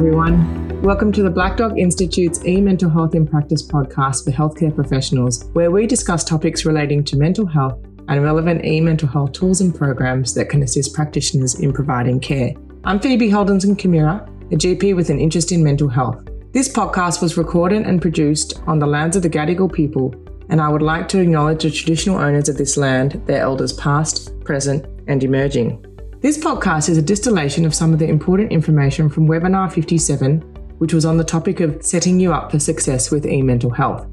everyone. Welcome to the Black Dog Institute's e Mental Health in Practice podcast for healthcare professionals, where we discuss topics relating to mental health and relevant e mental health tools and programs that can assist practitioners in providing care. I'm Phoebe Holdenson Kimura, a GP with an interest in mental health. This podcast was recorded and produced on the lands of the Gadigal people, and I would like to acknowledge the traditional owners of this land, their elders past, present, and emerging. This podcast is a distillation of some of the important information from webinar 57, which was on the topic of setting you up for success with e-mental health.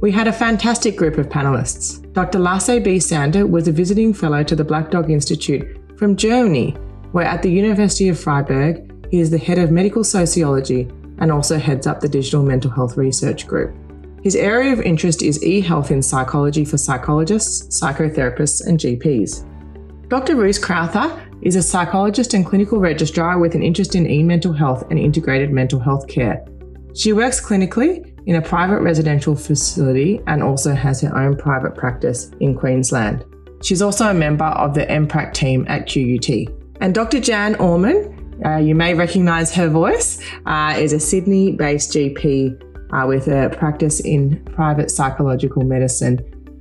We had a fantastic group of panelists. Dr. Lasse B. Sander was a visiting fellow to the Black Dog Institute from Germany, where at the University of Freiburg, he is the head of medical sociology and also heads up the digital mental health research group. His area of interest is e health in psychology for psychologists, psychotherapists, and GPs. Dr. Ruth Crowther is a psychologist and clinical registrar with an interest in e mental health and integrated mental health care. She works clinically in a private residential facility and also has her own private practice in Queensland. She's also a member of the MPRAC team at QUT. And Dr. Jan Orman, uh, you may recognise her voice, uh, is a Sydney based GP uh, with a practice in private psychological medicine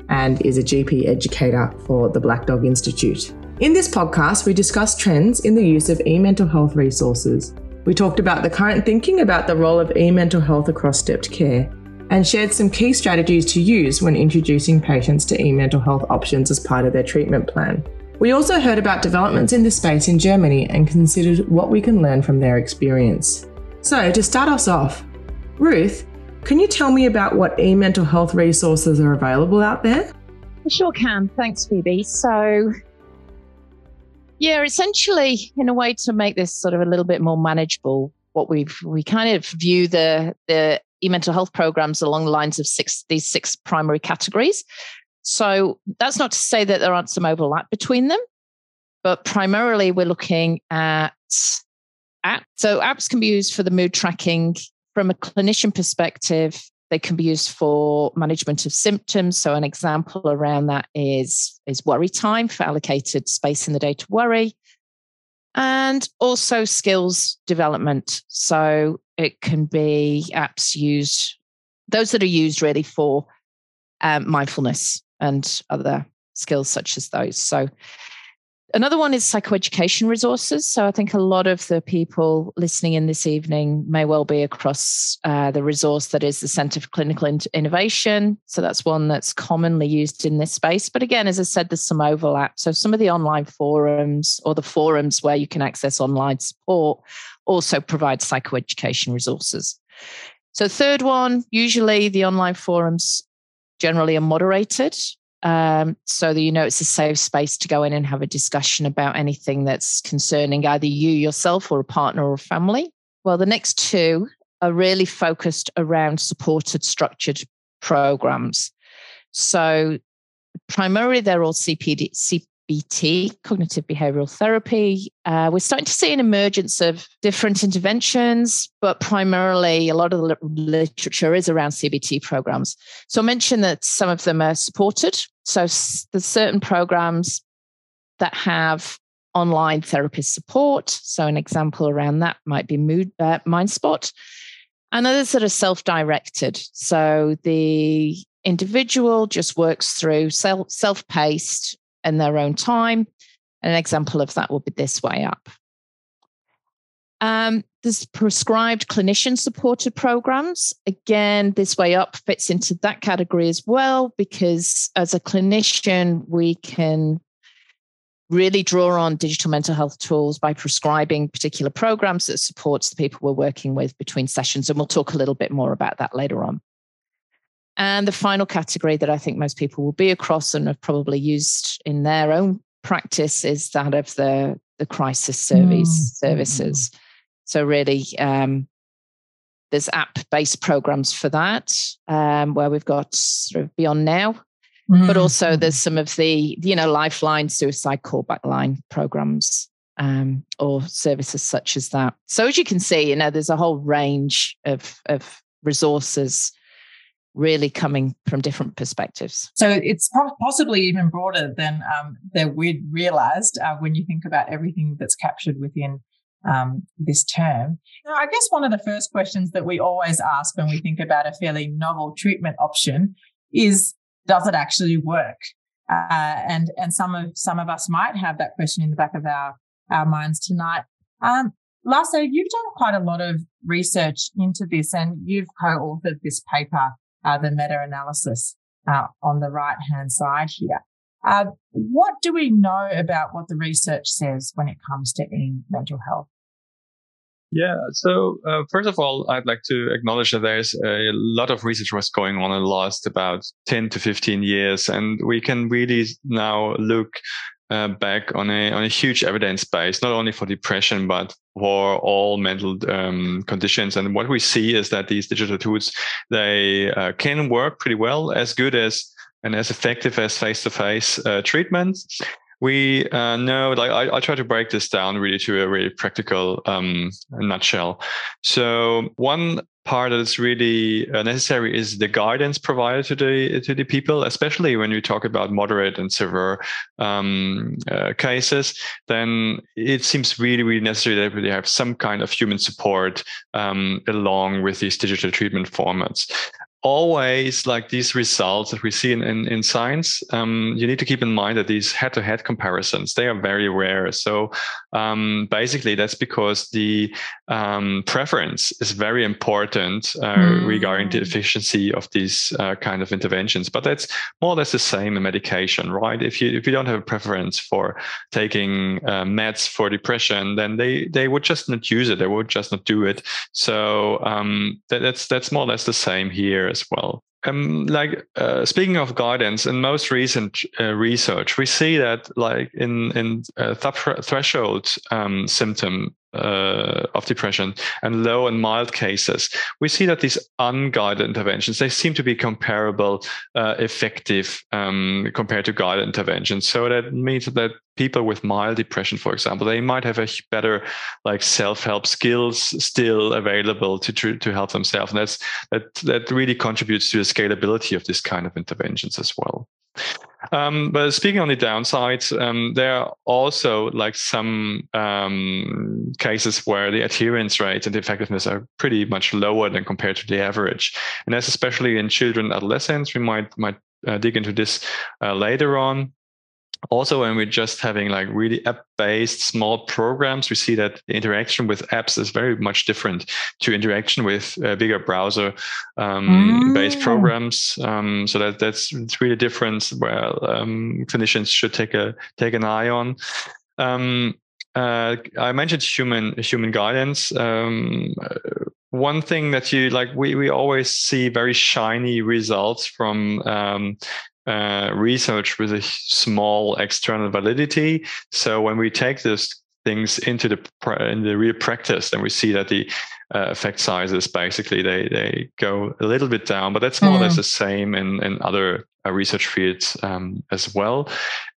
and is a GP educator for the Black Dog Institute. In this podcast, we discuss trends in the use of e mental health resources. We talked about the current thinking about the role of e mental health across stepped care and shared some key strategies to use when introducing patients to e mental health options as part of their treatment plan. We also heard about developments in this space in Germany and considered what we can learn from their experience. So, to start us off, Ruth, can you tell me about what e mental health resources are available out there? I sure can. Thanks, Phoebe. So, yeah, essentially, in a way to make this sort of a little bit more manageable, what we we kind of view the the e-mental health programs along the lines of six these six primary categories. So that's not to say that there aren't some overlap between them, but primarily we're looking at apps. So apps can be used for the mood tracking from a clinician perspective. They can be used for management of symptoms. So an example around that is, is worry time for allocated space in the day to worry. And also skills development. So it can be apps used, those that are used really for um, mindfulness and other skills such as those. So Another one is psychoeducation resources. So I think a lot of the people listening in this evening may well be across uh, the resource that is the Centre for Clinical Innovation. So that's one that's commonly used in this space. But again, as I said, there's some overlap. So some of the online forums or the forums where you can access online support also provide psychoeducation resources. So third one, usually the online forums generally are moderated um, so that you know it's a safe space to go in and have a discussion about anything that's concerning either you yourself or a partner or a family. Well, the next two are really focused around supported structured programs. So primarily they're all CPD, CBT, cognitive behavioral therapy. Uh, we're starting to see an emergence of different interventions, but primarily a lot of the literature is around CBT programs. So I mentioned that some of them are supported. So there's certain programs that have online therapist support. So an example around that might be Mood uh, MindSpot, and others that are self-directed. So the individual just works through self self-paced in their own time. An example of that would be this way up. Um, there's prescribed clinician supported programs. Again, this way up fits into that category as well, because as a clinician, we can really draw on digital mental health tools by prescribing particular programs that supports the people we're working with between sessions. And we'll talk a little bit more about that later on. And the final category that I think most people will be across and have probably used in their own practice is that of the, the crisis service mm. services. So really, um, there's app-based programs for that, um, where we've got sort of Beyond Now, mm. but also there's some of the you know Lifeline suicide callback line programs um, or services such as that. So as you can see, you know there's a whole range of of resources really coming from different perspectives. So it's possibly even broader than um, that we'd realized uh, when you think about everything that's captured within um, this term. Now, I guess one of the first questions that we always ask when we think about a fairly novel treatment option is, does it actually work? Uh, and and some of some of us might have that question in the back of our our minds tonight. Um, Lasse, you've done quite a lot of research into this, and you've co-authored this paper, uh, the meta-analysis uh, on the right-hand side here. Uh, what do we know about what the research says when it comes to mental health? Yeah. So uh, first of all, I'd like to acknowledge that there's a lot of research was going on in the last about 10 to 15 years, and we can really now look uh, back on a on a huge evidence base, not only for depression but for all mental um, conditions. And what we see is that these digital tools they uh, can work pretty well, as good as and as effective as face-to-face uh, treatment we uh, know like I, I, try to break this down really to a really practical um, nutshell so one part that is really uh, necessary is the guidance provided to the to the people especially when you talk about moderate and severe um, uh, cases then it seems really really necessary that we have some kind of human support um, along with these digital treatment formats always like these results that we see in, in, in science um, you need to keep in mind that these head-to-head comparisons they are very rare. So um, basically that's because the um, preference is very important uh, mm. regarding the efficiency of these uh, kind of interventions. But that's more or less the same in medication right? If you if you don't have a preference for taking uh, meds for depression then they they would just not use it. They would just not do it. So um, that, that's that's more or less the same here as well. Um, like uh, speaking of guidance, in most recent uh, research, we see that like in in uh, th- threshold um, symptom uh, of depression and low and mild cases, we see that these unguided interventions they seem to be comparable, uh, effective um, compared to guided interventions. So that means that people with mild depression, for example, they might have a better like self-help skills still available to to, to help themselves, and that's that that really contributes to the scalability of this kind of interventions as well. Um, but speaking on the downsides, um, there are also like some um, cases where the adherence rates and effectiveness are pretty much lower than compared to the average, and that's especially in children, adolescents. We might might uh, dig into this uh, later on also when we're just having like really app based small programs we see that the interaction with apps is very much different to interaction with uh, bigger browser um, based mm. programs um, so that that's it's really different where um, clinicians should take a take an eye on um, uh, I mentioned human human guidance. Um, one thing that you like, we, we always see very shiny results from um, uh, research with a small external validity. So when we take these things into the in the real practice, then we see that the uh, effect sizes basically they they go a little bit down, but that's more mm. or less mm. the same in in other uh, research fields um, as well.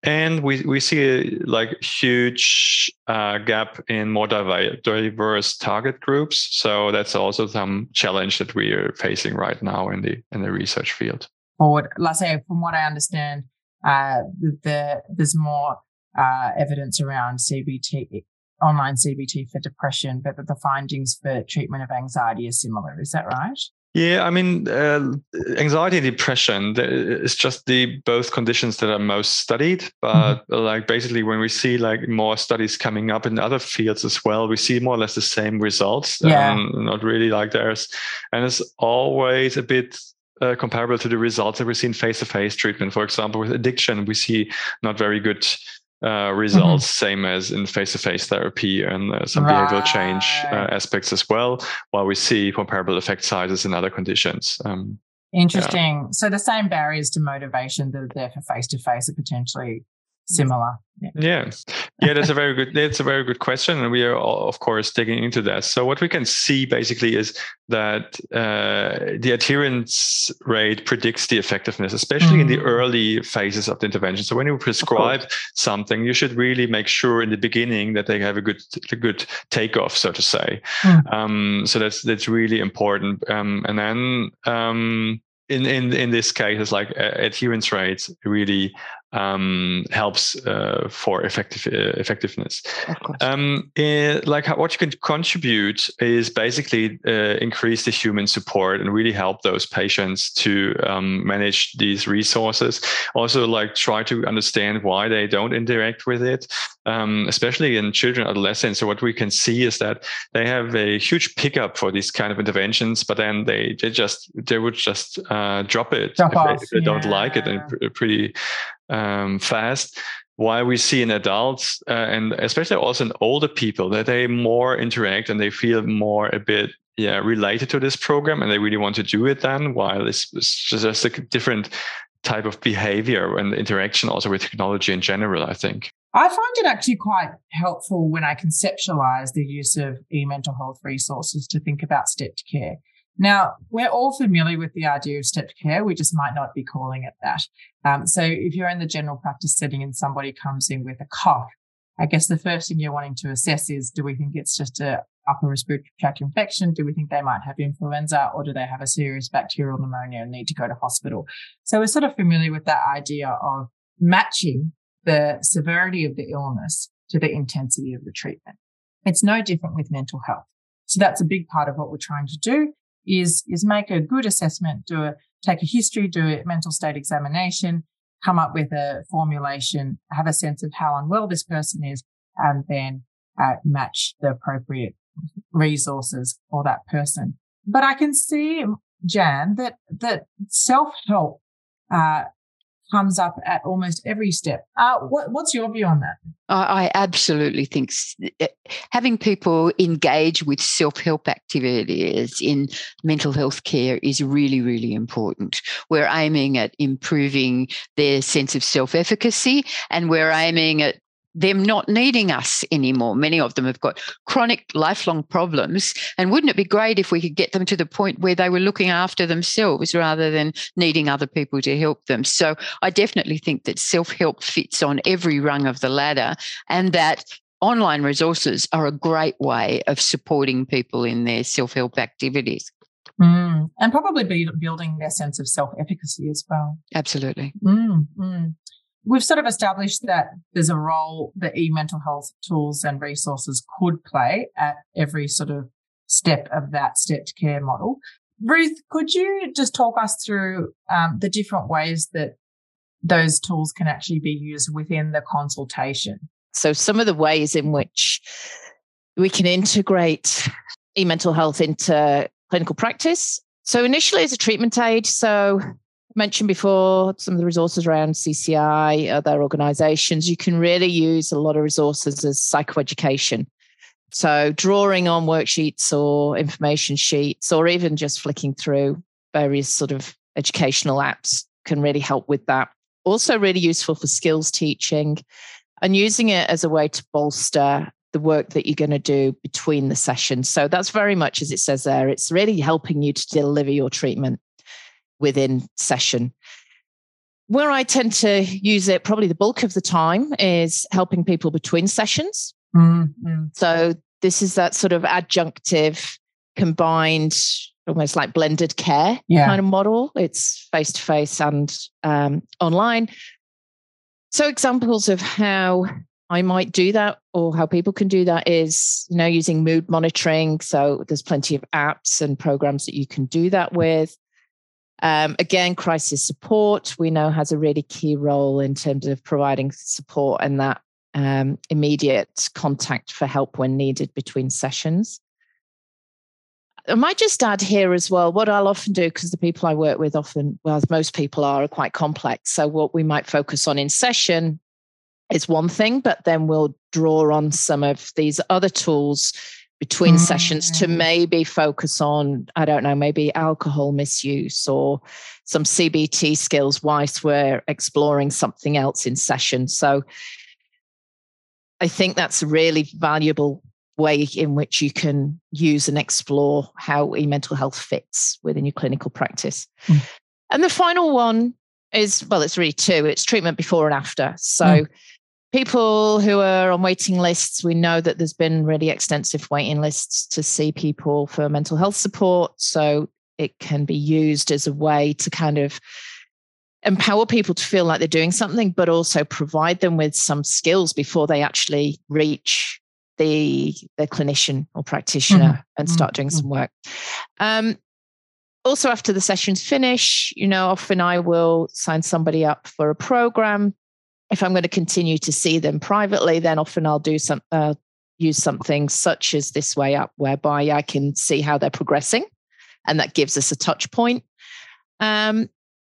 And we we see a like huge uh, gap in more diverse target groups. So that's also some challenge that we are facing right now in the in the research field forward. Like I say, from what I understand, uh, the, there's more uh, evidence around CBT, online CBT for depression, but that the findings for treatment of anxiety are similar. Is that right? Yeah, I mean, uh, anxiety and depression is just the both conditions that are most studied. But mm-hmm. like basically, when we see like more studies coming up in other fields as well, we see more or less the same results. Yeah. Um, not really like theirs, and it's always a bit uh, comparable to the results that we see in face-to-face treatment. For example, with addiction, we see not very good uh, results, mm-hmm. same as in face-to-face therapy and uh, some right. behavioral change uh, aspects as well. While we see comparable effect sizes in other conditions. Um, Interesting. Yeah. So the same barriers to motivation that are there for face-to-face are potentially similar yeah. yeah yeah that's a very good that's a very good question and we are of course digging into that so what we can see basically is that uh, the adherence rate predicts the effectiveness especially mm. in the mm. early phases of the intervention so when you prescribe something you should really make sure in the beginning that they have a good a good takeoff so to say mm. um, so that's that's really important um, and then um, in in in this case, it's like uh, adherence rates really um, helps uh, for effective uh, effectiveness. Um, eh, like how, what you can contribute is basically uh, increase the human support and really help those patients to um, manage these resources. Also, like try to understand why they don't interact with it, um, especially in children, adolescents. So what we can see is that they have a huge pickup for these kind of interventions, but then they they just they would just uh, drop it drop if, off, they, if they yeah. don't like it and pretty um, fast. While we see in adults uh, and especially also in older people that they more interact and they feel more a bit yeah related to this program and they really want to do it then. While it's, it's just a different type of behavior and interaction also with technology in general. I think. I find it actually quite helpful when I conceptualize the use of e-mental health resources to think about stepped care. Now, we're all familiar with the idea of stepped care. We just might not be calling it that. Um, so if you're in the general practice setting and somebody comes in with a cough, I guess the first thing you're wanting to assess is, do we think it's just a upper respiratory tract infection? Do we think they might have influenza or do they have a serious bacterial pneumonia and need to go to hospital? So we're sort of familiar with that idea of matching the severity of the illness to the intensity of the treatment. It's no different with mental health. So that's a big part of what we're trying to do is, is make a good assessment, do a, take a history, do a mental state examination, come up with a formulation, have a sense of how unwell this person is, and then uh, match the appropriate resources for that person. But I can see, Jan, that, that self-help, uh, comes up at almost every step. Uh, what, what's your view on that? I, I absolutely think eh, having people engage with self help activities in mental health care is really, really important. We're aiming at improving their sense of self efficacy and we're aiming at them not needing us anymore. Many of them have got chronic, lifelong problems. And wouldn't it be great if we could get them to the point where they were looking after themselves rather than needing other people to help them? So I definitely think that self help fits on every rung of the ladder and that online resources are a great way of supporting people in their self help activities. Mm. And probably be building their sense of self efficacy as well. Absolutely. Mm, mm we've sort of established that there's a role that e-mental health tools and resources could play at every sort of step of that stepped care model. Ruth, could you just talk us through um, the different ways that those tools can actually be used within the consultation? So, some of the ways in which we can integrate e-mental health into clinical practice. So, initially as a treatment aid, so mentioned before some of the resources around CCI, other organizations, you can really use a lot of resources as psychoeducation. So, drawing on worksheets or information sheets, or even just flicking through various sort of educational apps can really help with that. Also, really useful for skills teaching and using it as a way to bolster the work that you're going to do between the sessions. So, that's very much as it says there, it's really helping you to deliver your treatment within session. Where I tend to use it probably the bulk of the time is helping people between sessions. Mm-hmm. So this is that sort of adjunctive, combined, almost like blended care yeah. kind of model. It's face to face and um, online. So examples of how I might do that or how people can do that is, you know, using mood monitoring. So there's plenty of apps and programs that you can do that with. Um, again, crisis support we know has a really key role in terms of providing support and that um, immediate contact for help when needed between sessions. I might just add here as well what I'll often do because the people I work with often, well, as most people are, are quite complex. So, what we might focus on in session is one thing, but then we'll draw on some of these other tools between mm. sessions to mm. maybe focus on, I don't know, maybe alcohol misuse or some CBT skills whilst we're exploring something else in session. So I think that's a really valuable way in which you can use and explore how e-mental health fits within your clinical practice. Mm. And the final one is, well, it's really two, it's treatment before and after. So mm people who are on waiting lists, we know that there's been really extensive waiting lists to see people for mental health support. So it can be used as a way to kind of empower people to feel like they're doing something, but also provide them with some skills before they actually reach the the clinician or practitioner mm-hmm. and start doing mm-hmm. some work. Um, also, after the sessions finish, you know, often I will sign somebody up for a program. If I'm going to continue to see them privately, then often I'll do some uh, use something such as this way up, whereby I can see how they're progressing, and that gives us a touch point. Um,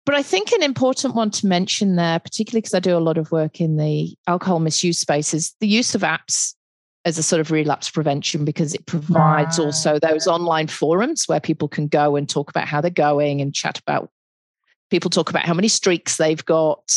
but I think an important one to mention there, particularly because I do a lot of work in the alcohol misuse space, is the use of apps as a sort of relapse prevention because it provides right. also those online forums where people can go and talk about how they're going and chat about people talk about how many streaks they've got.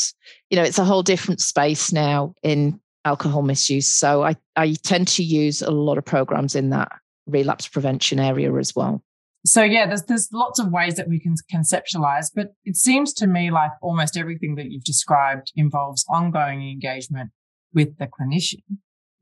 You know it's a whole different space now in alcohol misuse. So i i tend to use a lot of programs in that relapse prevention area as well. So yeah there's there's lots of ways that we can conceptualize but it seems to me like almost everything that you've described involves ongoing engagement with the clinician.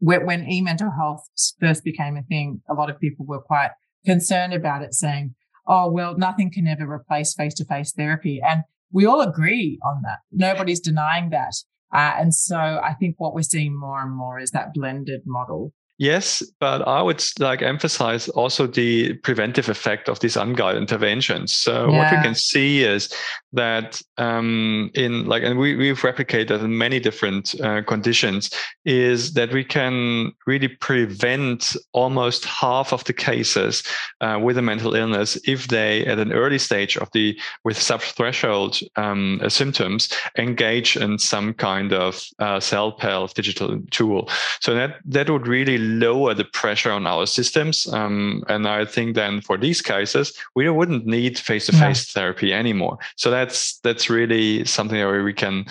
When e-mental health first became a thing, a lot of people were quite concerned about it, saying, oh, well, nothing can ever replace face-to-face therapy. And we all agree on that. Nobody's denying that. Uh, and so I think what we're seeing more and more is that blended model Yes, but I would like emphasize also the preventive effect of these unguided interventions. So yeah. what we can see is that um, in like, and we, we've replicated in many different uh, conditions, is that we can really prevent almost half of the cases uh, with a mental illness if they, at an early stage of the with sub-threshold um, uh, symptoms, engage in some kind of uh, self-help digital tool. So that that would really lower the pressure on our systems. Um, and I think then for these cases, we wouldn't need face-to-face therapy anymore. So that's that's really something where we can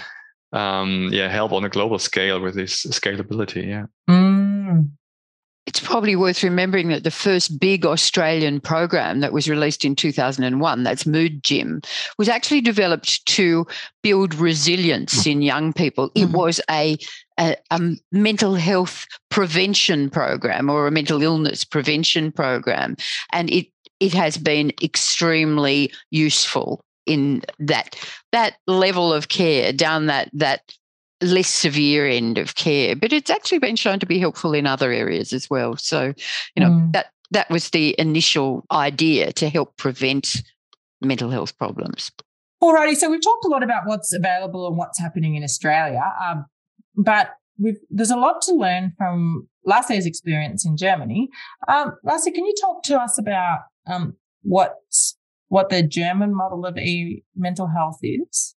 um, yeah help on a global scale with this scalability. Yeah. Mm. It's probably worth remembering that the first big Australian program that was released in 2001, that's Mood Gym, was actually developed to build resilience in young people. It mm-hmm. was a, a, a, mental health prevention program or a mental illness prevention program. And it, it has been extremely useful in that that level of care down that that less severe end of care, but it's actually been shown to be helpful in other areas as well. So, you know, mm. that that was the initial idea to help prevent mental health problems. Alrighty, so we've talked a lot about what's available and what's happening in Australia, um, but there's a lot to learn from Lasse's experience in Germany. Um, Lasse, can you talk to us about um, what what the German model of e mental health is?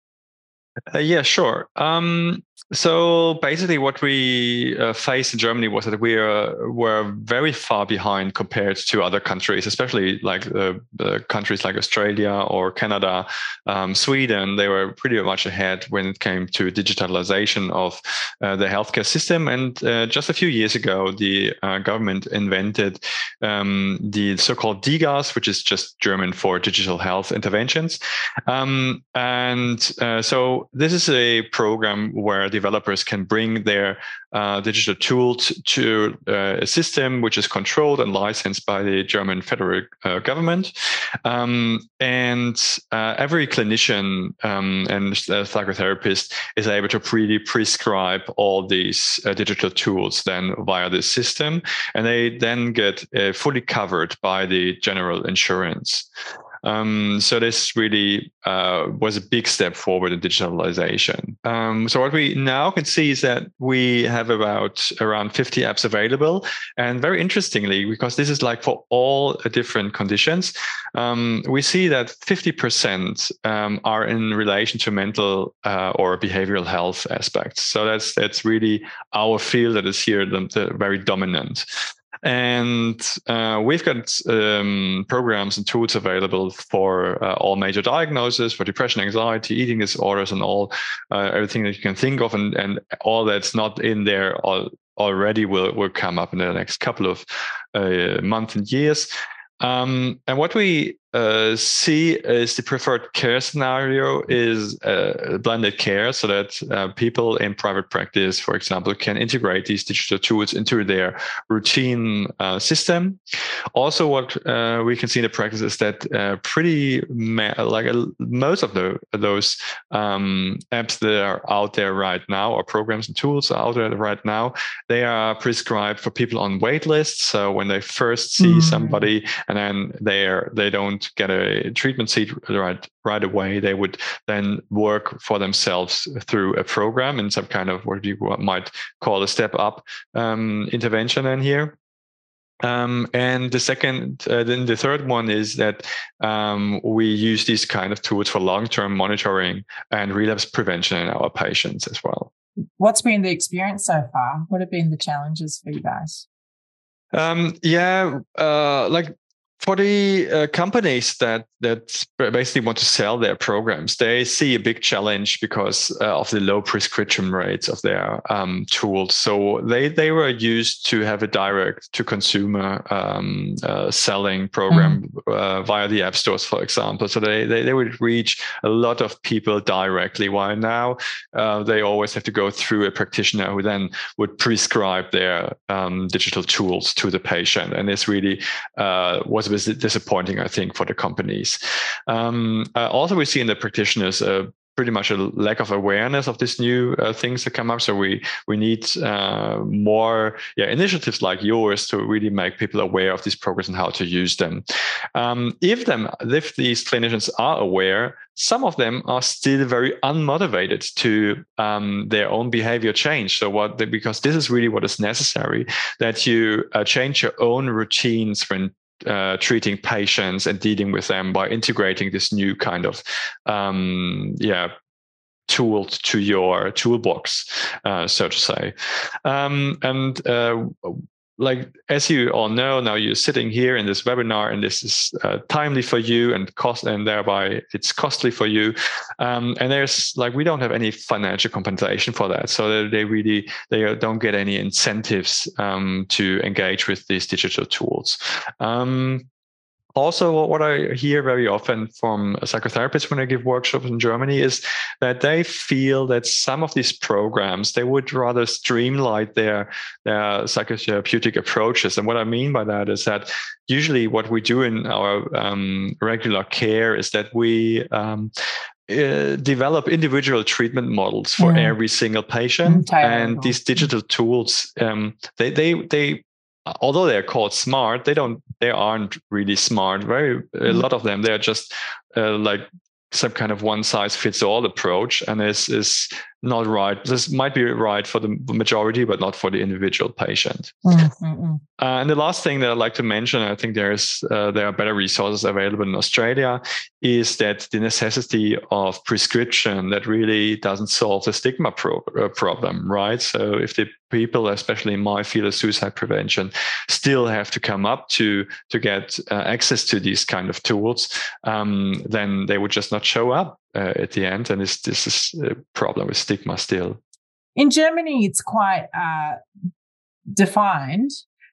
Uh, yeah, sure. Um, so basically, what we uh, faced in Germany was that we uh, were very far behind compared to other countries, especially like uh, countries like Australia or Canada, um, Sweden. They were pretty much ahead when it came to digitalization of uh, the healthcare system. And uh, just a few years ago, the uh, government invented um, the so-called DiGAs, which is just German for digital health interventions. Um, and so this is a program where developers can bring their uh, digital tools to uh, a system which is controlled and licensed by the German federal uh, government. Um, and uh, every clinician um, and psychotherapist is able to really prescribe all these uh, digital tools then via this system. And they then get uh, fully covered by the general insurance. Um, so this really uh, was a big step forward in digitalization. Um, so what we now can see is that we have about around 50 apps available, and very interestingly, because this is like for all different conditions, um, we see that 50% um, are in relation to mental uh, or behavioral health aspects. So that's that's really our field that is here the, the very dominant. And uh, we've got um, programs and tools available for uh, all major diagnoses for depression, anxiety, eating disorders, and all uh, everything that you can think of, and, and all that's not in there all, already will will come up in the next couple of uh, months and years. Um, and what we uh, see is the preferred care scenario is uh, blended care so that uh, people in private practice, for example, can integrate these digital tools into their routine uh, system. Also, what uh, we can see in the practice is that uh, pretty ma- like most of the, those um, apps that are out there right now, or programs and tools are out there right now, they are prescribed for people on wait lists. So when they first see mm. somebody and then they're they don't get a treatment seat right right away, they would then work for themselves through a program in some kind of what you might call a step up um, intervention in here. Um, and the second, uh, then the third one is that um, we use these kind of tools for long-term monitoring and relapse prevention in our patients as well. What's been the experience so far? What have been the challenges for you guys? Um, yeah, uh, like for the uh, companies that that basically want to sell their programs, they see a big challenge because uh, of the low prescription rates of their um, tools. So they they were used to have a direct to consumer um, uh, selling program mm. via the app stores, for example. So they, they they would reach a lot of people directly. While now uh, they always have to go through a practitioner who then would prescribe their um, digital tools to the patient, and this really uh, was was disappointing, I think, for the companies. Um, uh, also, we see in the practitioners uh, pretty much a lack of awareness of these new uh, things that come up. So we we need uh, more yeah initiatives like yours to really make people aware of these programs and how to use them. Um, if them if these clinicians are aware, some of them are still very unmotivated to um, their own behavior change. So what because this is really what is necessary that you uh, change your own routines when uh, treating patients and dealing with them by integrating this new kind of um, yeah tool to your toolbox, uh, so to say. Um, and uh, like as you all know now you're sitting here in this webinar and this is uh, timely for you and cost and thereby it's costly for you. Um, and there's like we don't have any financial compensation for that. So they really they don't get any incentives um, to engage with these digital tools. Um, also what i hear very often from psychotherapists when i give workshops in germany is that they feel that some of these programs they would rather streamline their their psychotherapeutic approaches and what i mean by that is that usually what we do in our um, regular care is that we um, uh, develop individual treatment models for mm. every single patient Entirely. and these digital tools um, they they they although they're called smart they don't they aren't really smart very a mm-hmm. lot of them they're just uh, like some kind of one size fits all approach and is is not right. This might be right for the majority, but not for the individual patient. Mm-hmm. Uh, and the last thing that I'd like to mention, I think there is uh, there are better resources available in Australia, is that the necessity of prescription that really doesn't solve the stigma pro- uh, problem, right? So if the people, especially in my field of suicide prevention, still have to come up to to get uh, access to these kind of tools, um, then they would just not show up uh, at the end, and this this is a problem with stigma still. In Germany, it's quite uh, defined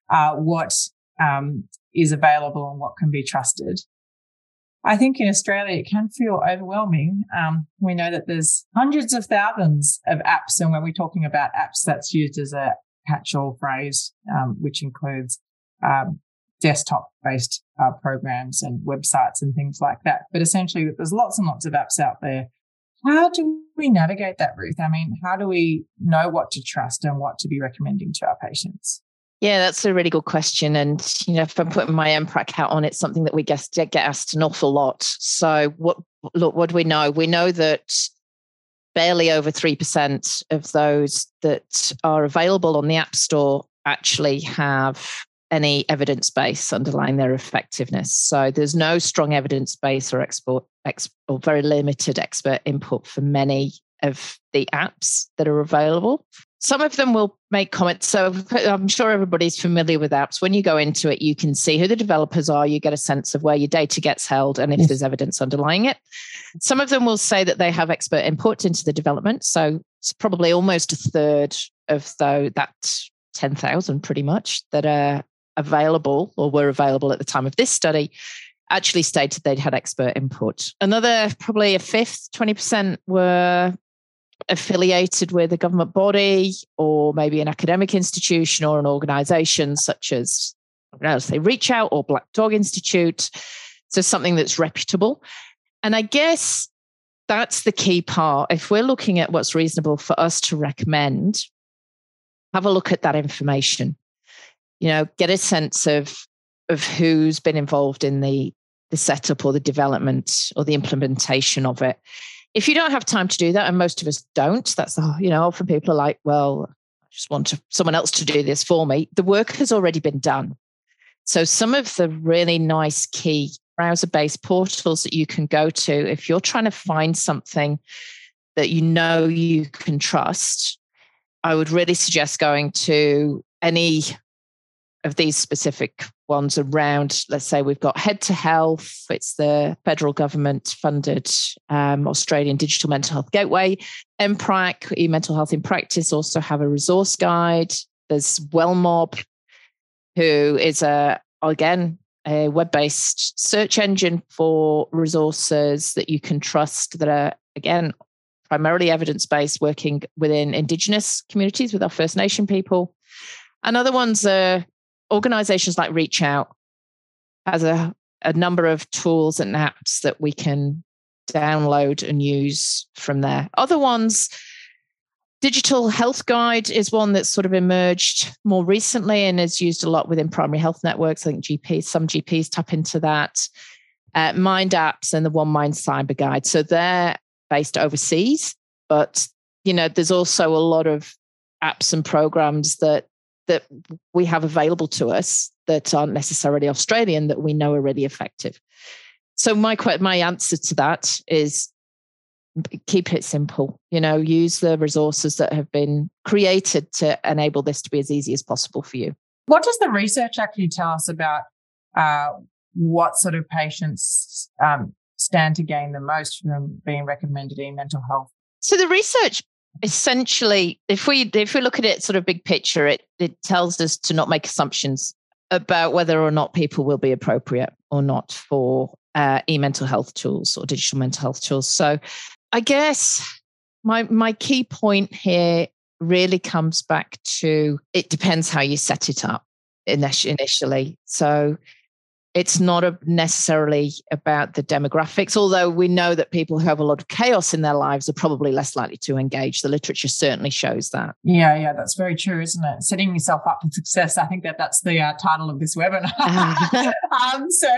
uh, what um, is available and what can be trusted. I think in Australia it can feel overwhelming. Um, we know that there's hundreds of thousands of apps, and when we're talking about apps, that's used as a catch-all phrase, um, which includes um, desktop-based uh, programs and websites and things like that. But essentially, there's lots and lots of apps out there. How do we navigate that, Ruth? I mean, how do we know what to trust and what to be recommending to our patients? Yeah, that's a really good question. And, you know, if I'm putting my MPRAC hat on, it's something that we get, get asked an awful lot. So, what, look, what do we know? We know that barely over 3% of those that are available on the App Store actually have any evidence base underlying their effectiveness. So there's no strong evidence base or export ex, or very limited expert input for many of the apps that are available. Some of them will make comments. So I'm sure everybody's familiar with apps. When you go into it, you can see who the developers are. You get a sense of where your data gets held and if yes. there's evidence underlying it. Some of them will say that they have expert input into the development. So it's probably almost a third of though that 10,000 pretty much that are available or were available at the time of this study actually stated they'd had expert input. Another, probably a fifth, 20% were affiliated with a government body or maybe an academic institution or an organization such as, I don't know, say Reach Out or Black Dog Institute. So something that's reputable. And I guess that's the key part. If we're looking at what's reasonable for us to recommend, have a look at that information. You know, get a sense of of who's been involved in the the setup or the development or the implementation of it. If you don't have time to do that, and most of us don't, that's the you know, often people are like, well, I just want to, someone else to do this for me. The work has already been done. So some of the really nice key browser-based portals that you can go to, if you're trying to find something that you know you can trust, I would really suggest going to any of these specific ones around, let's say we've got Head to Health, it's the federal government funded um, Australian Digital Mental Health Gateway. MPRAC, Mental Health in Practice, also have a resource guide. There's Wellmob, who is a, again, a web based search engine for resources that you can trust that are, again, primarily evidence based, working within Indigenous communities with our First Nation people. And other ones are organizations like Reach Out has a, a number of tools and apps that we can download and use from there. Other ones, Digital Health Guide is one that's sort of emerged more recently and is used a lot within primary health networks. I think GPs, some GPs tap into that. Uh, Mind Apps and the One Mind PsyberGuide. So they're based overseas, but you know, there's also a lot of apps and programs that that we have available to us that aren't necessarily Australian that we know are really effective. So my my answer to that is keep it simple. You know, use the resources that have been created to enable this to be as easy as possible for you. What does the research actually tell us about uh, what sort of patients um, stand to gain the most from being recommended in mental health? So the research essentially, if we if we look at it sort of big picture, it it tells us to not make assumptions about whether or not people will be appropriate or not for uh, e-mental health tools or digital mental health tools. So, I guess my my key point here really comes back to it depends how you set it up initially. So it's not a necessarily about the demographics, although we know that people who have a lot of chaos in their lives are probably less likely to engage. The literature certainly shows that. Yeah, yeah, that's very true, isn't it? Setting yourself up for success. I think that that's the uh, title of this webinar. um, so,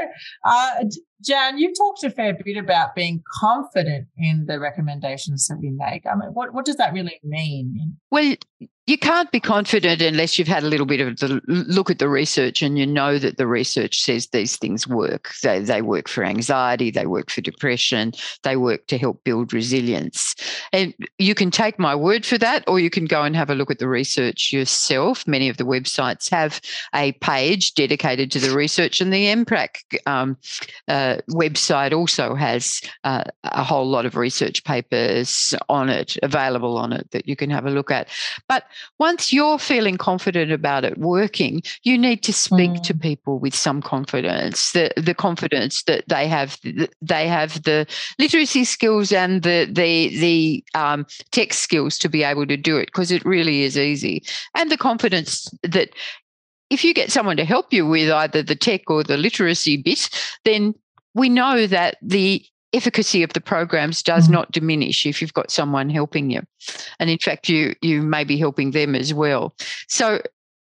uh, Jan, you've talked a fair bit about being confident in the recommendations that we make. I mean, what, what does that really mean? Well, you can't be confident unless you've had a little bit of the look at the research and you know that the research says these things work. They, they work for anxiety, they work for depression, they work to help build resilience. And you can take my word for that, or you can go and have a look at the research yourself. Many of the websites have a page dedicated to the research, and the MPRAC um, uh, website also has uh, a whole lot of research papers on it available on it that you can have a look at. But once you're feeling confident about it working, you need to speak mm. to people with some confidence, the, the confidence that they have they have the literacy skills and the the the um, tech skills to be able to do it because it really is easy, and the confidence that if you get someone to help you with either the tech or the literacy bit, then we know that the efficacy of the programs does mm. not diminish if you've got someone helping you and in fact you you may be helping them as well so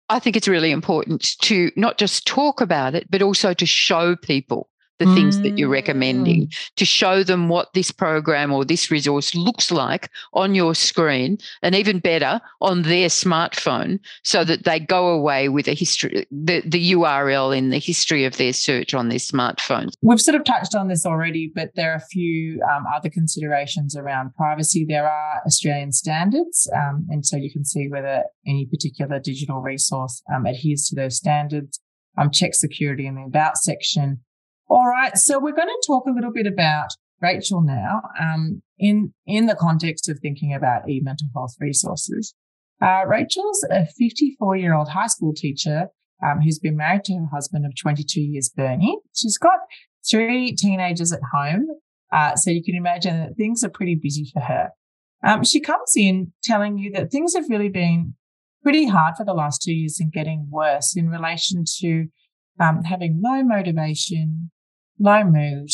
i think it's really important to not just talk about it but also to show people the mm. things that you're recommending mm. to show them what this program or this resource looks like on your screen and even better on their smartphone so that they go away with a history the, the url in the history of their search on their smartphone we've sort of touched on this already but there are a few um, other considerations around privacy there are australian standards um, and so you can see whether any particular digital resource um, adheres to those standards um, check security in the about section all right. So we're going to talk a little bit about Rachel now, um, in in the context of thinking about e-mental health resources. Uh, Rachel's a 54 year old high school teacher um, who's been married to her husband of 22 years, Bernie. She's got three teenagers at home. Uh, so you can imagine that things are pretty busy for her. Um, she comes in telling you that things have really been pretty hard for the last two years and getting worse in relation to um, having low motivation, low mood.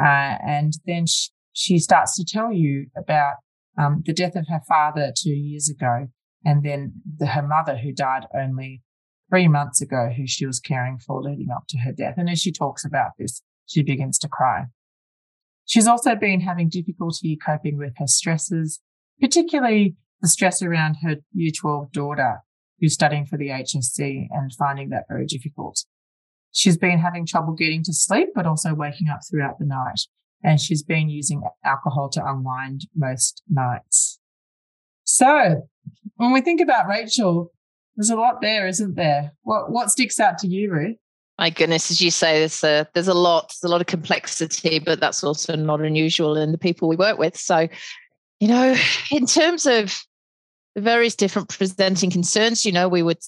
Uh, and then she, she, starts to tell you about um, the death of her father two years ago, and then the, her mother who died only three months ago, who she was caring for leading up to her death. And as she talks about this, she begins to cry. She's also been having difficulty coping with her stresses, particularly the stress around her year 12 daughter who's studying for the HSC and finding that very difficult. She's been having trouble getting to sleep, but also waking up throughout the night. And she's been using alcohol to unwind most nights. So when we think about Rachel, there's a lot there, isn't there? What, what sticks out to you, Ruth? My goodness, as you say, there's a, there's a lot, there's a lot of complexity, but that's also not unusual in the people we work with. So, you know, in terms of the various different presenting concerns, you know, we would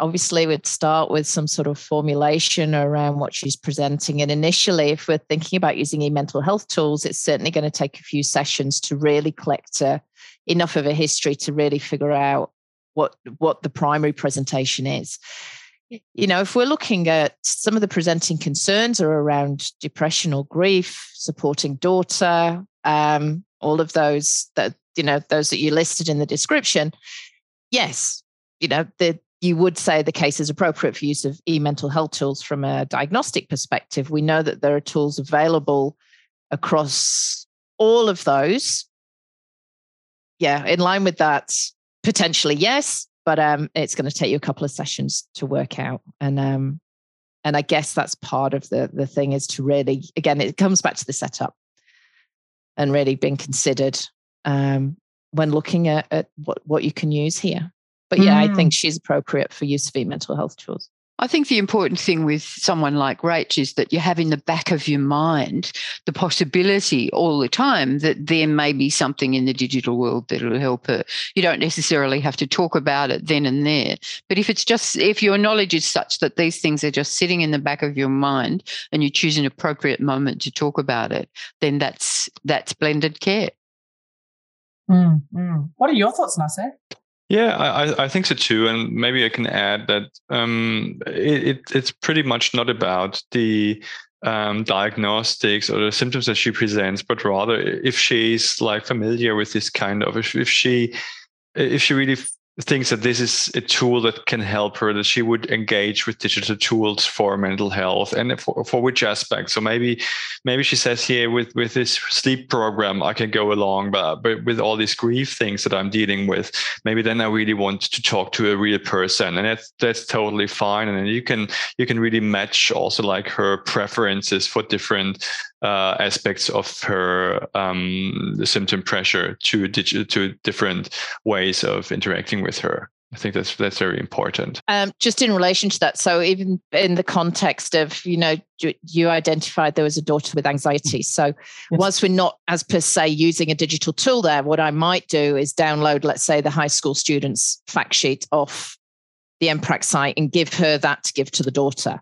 obviously we'd start with some sort of formulation around what she's presenting. And initially, if we're thinking about using e-mental health tools, it's certainly going to take a few sessions to really collect uh, enough of a history to really figure out what what the primary presentation is you know, if we're looking at some of the presenting concerns are around depression or grief, supporting daughter, um, all of those that, you know, those that you listed in the description, yes, you know, the, you would say the case is appropriate for use of e-mental health tools from a diagnostic perspective. We know that there are tools available across all of those. Yeah, in line with that, potentially yes but um, it's going to take you a couple of sessions to work out and um, and i guess that's part of the the thing is to really again it comes back to the setup and really being considered um, when looking at, at what what you can use here but yeah mm. i think she's appropriate for use of mental health tools I think the important thing with someone like Rach is that you have in the back of your mind the possibility all the time that there may be something in the digital world that will help her. You don't necessarily have to talk about it then and there. But if it's just, if your knowledge is such that these things are just sitting in the back of your mind and you choose an appropriate moment to talk about it, then that's, that's blended care. Mm, mm. What are your thoughts, Lasse? Yeah, I, I think so too, and maybe I can add that um, it, it, it's pretty much not about the um, diagnostics or the symptoms that she presents, but rather if she's like familiar with this kind of if, if she if she really thinks that this is a tool that can help her that she would engage with digital tools for mental health and for, for which aspect. So maybe maybe she says here with with this sleep program i can go along but, but with all these grief things that i'm dealing with maybe then i really want to talk to a real person. And that's that's totally fine. And you can you can really match also like her preferences for different uh, aspects of her um, symptom pressure to digi- to different ways of interacting with her. I think that's that's very important. Um, just in relation to that, so even in the context of you know you, you identified there was a daughter with anxiety. So yes. whilst we're not as per se using a digital tool there, what I might do is download, let's say, the high school students fact sheet off the eMHPrac site and give her that to give to the daughter.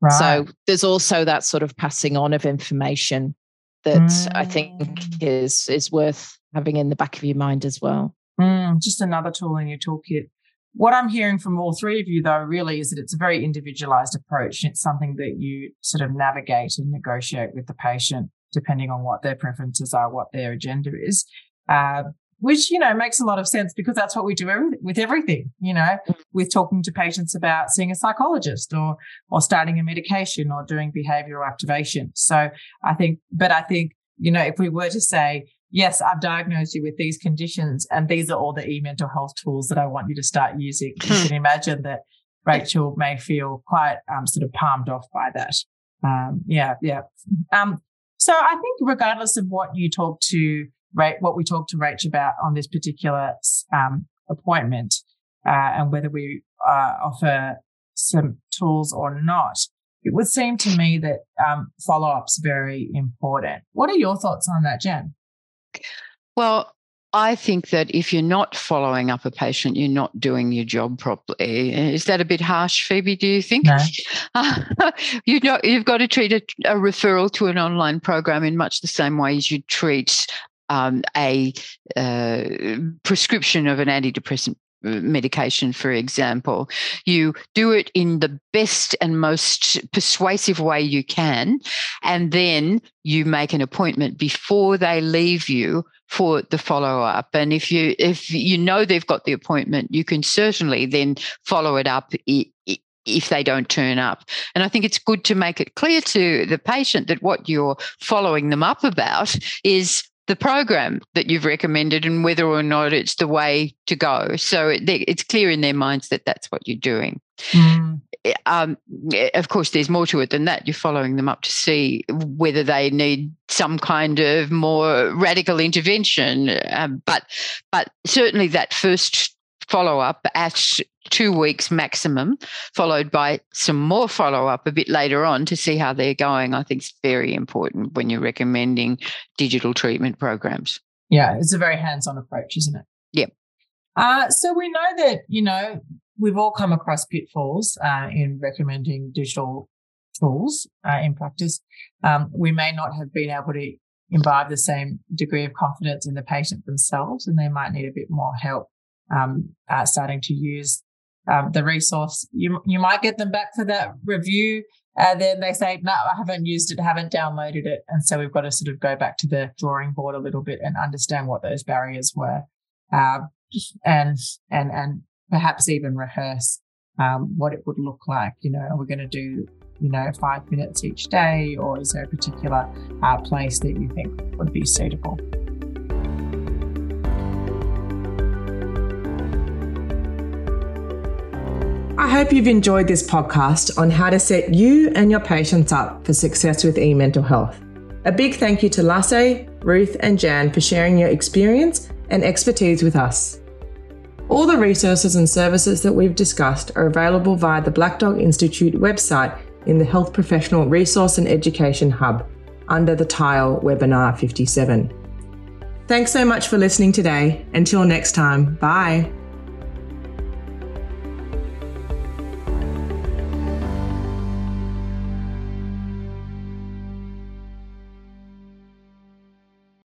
Right. So there's also that sort of passing on of information that mm. I think is is worth having in the back of your mind as well. Mm, just another tool in your toolkit. What I'm hearing from all three of you, though, really is that it's a very individualized approach. It's something that you sort of navigate and negotiate with the patient, depending on what their preferences are, what their agenda is. Uh, which you know makes a lot of sense because that's what we do every, with everything you know mm. with talking to patients about seeing a psychologist or or starting a medication or doing behavioral activation so i think but i think you know if we were to say yes i've diagnosed you with these conditions and these are all the e-mental health tools that i want you to start using you can imagine that rachel may feel quite um, sort of palmed off by that um, yeah yeah um, so i think regardless of what you talk to Right, what we talked to Rach about on this particular um, appointment uh, and whether we uh, offer some tools or not, it would seem to me that um, follow up's very important. What are your thoughts on that, Jan? Well, I think that if you're not following up a patient, you're not doing your job properly. Is that a bit harsh, Phoebe? Do you think? No. you know, you've got to treat a, a, referral to an online program in much the same way as you treat um, a uh, prescription of an antidepressant medication, for example. You do it in the best and most persuasive way you can, and then you make an appointment before they leave you for the follow up and if you if you know they've got the appointment you can certainly then follow it up if they don't turn up. And I think it's good to make it clear to the patient that what you're following them up about is the program that you've recommended and whether or not it's the way to go. So it's clear in their minds that that's what you're doing. Mm. Um, of course, there's more to it than that. You're following them up to see whether they need some kind of more radical intervention. Um, but, but certainly that first follow up at two weeks maximum, followed by some more follow up a bit later on to see how they're going, I think is very important when you're recommending digital treatment programs. Yeah, it's a very hands on approach, isn't it? Yep. Uh, so we know that, you know, we've all come across pitfalls uh, in recommending digital tools uh, in practice. Um, we may not have been able to imbibe the same degree of confidence in the patient themselves, and they might need a bit more help um, uh, starting to use um, the resource. You you might get them back for that review, and then they say, "No, I haven't used it, haven't downloaded it," and so we've got to sort of go back to the drawing board a little bit and understand what those barriers were, uh, and and and perhaps even rehearse um, what it would look like. You know, are we going to do you know five minutes each day, or is there a particular uh, place that you think would be suitable? I hope you've enjoyed this podcast on how to set you and your patients up for success with e-mental health. A big thank you to Lasse, Ruth, and Jan for sharing your experience and expertise with us. All the resources and services that we've discussed are available via the Black Dog Institute website in the Health Professional Resource and Education Hub under the tile Webinar 57. Thanks so much for listening today. Until next time, bye.